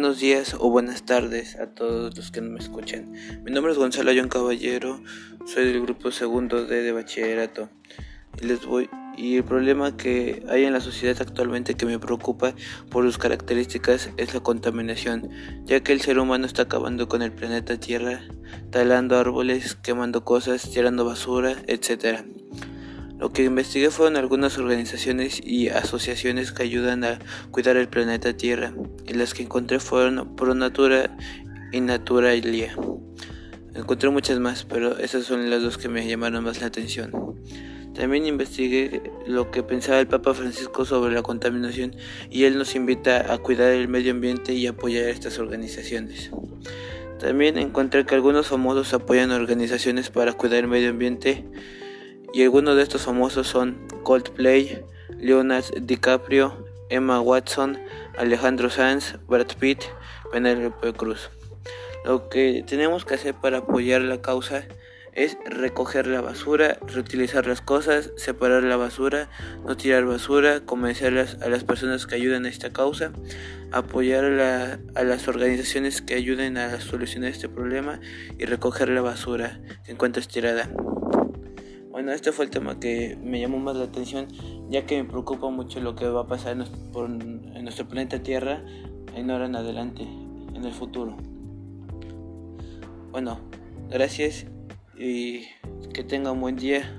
Buenos días o buenas tardes a todos los que me escuchan. Mi nombre es Gonzalo John Caballero, soy del grupo segundo D de bachillerato. Y les voy y el problema que hay en la sociedad actualmente que me preocupa por sus características es la contaminación, ya que el ser humano está acabando con el planeta Tierra, talando árboles, quemando cosas, tirando basura, etc. Lo que investigué fueron algunas organizaciones y asociaciones que ayudan a cuidar el planeta Tierra, y las que encontré fueron Pro Natura y Naturalia. Encontré muchas más, pero esas son las dos que me llamaron más la atención. También investigué lo que pensaba el Papa Francisco sobre la contaminación y él nos invita a cuidar el medio ambiente y apoyar a estas organizaciones. También encontré que algunos famosos apoyan organizaciones para cuidar el medio ambiente y algunos de estos famosos son Coldplay, Leonardo DiCaprio, Emma Watson, Alejandro Sanz, Brad Pitt, Penelope Cruz. Lo que tenemos que hacer para apoyar la causa es recoger la basura, reutilizar las cosas, separar la basura, no tirar basura, convencer a las personas que ayudan a esta causa, apoyar a, a las organizaciones que ayuden a solucionar este problema y recoger la basura que encuentres tirada. Bueno, este fue el tema que me llamó más la atención, ya que me preocupa mucho lo que va a pasar en nuestro, planeta Tierra en ahora en adelante, en el futuro. Bueno, gracias y que tenga un buen día.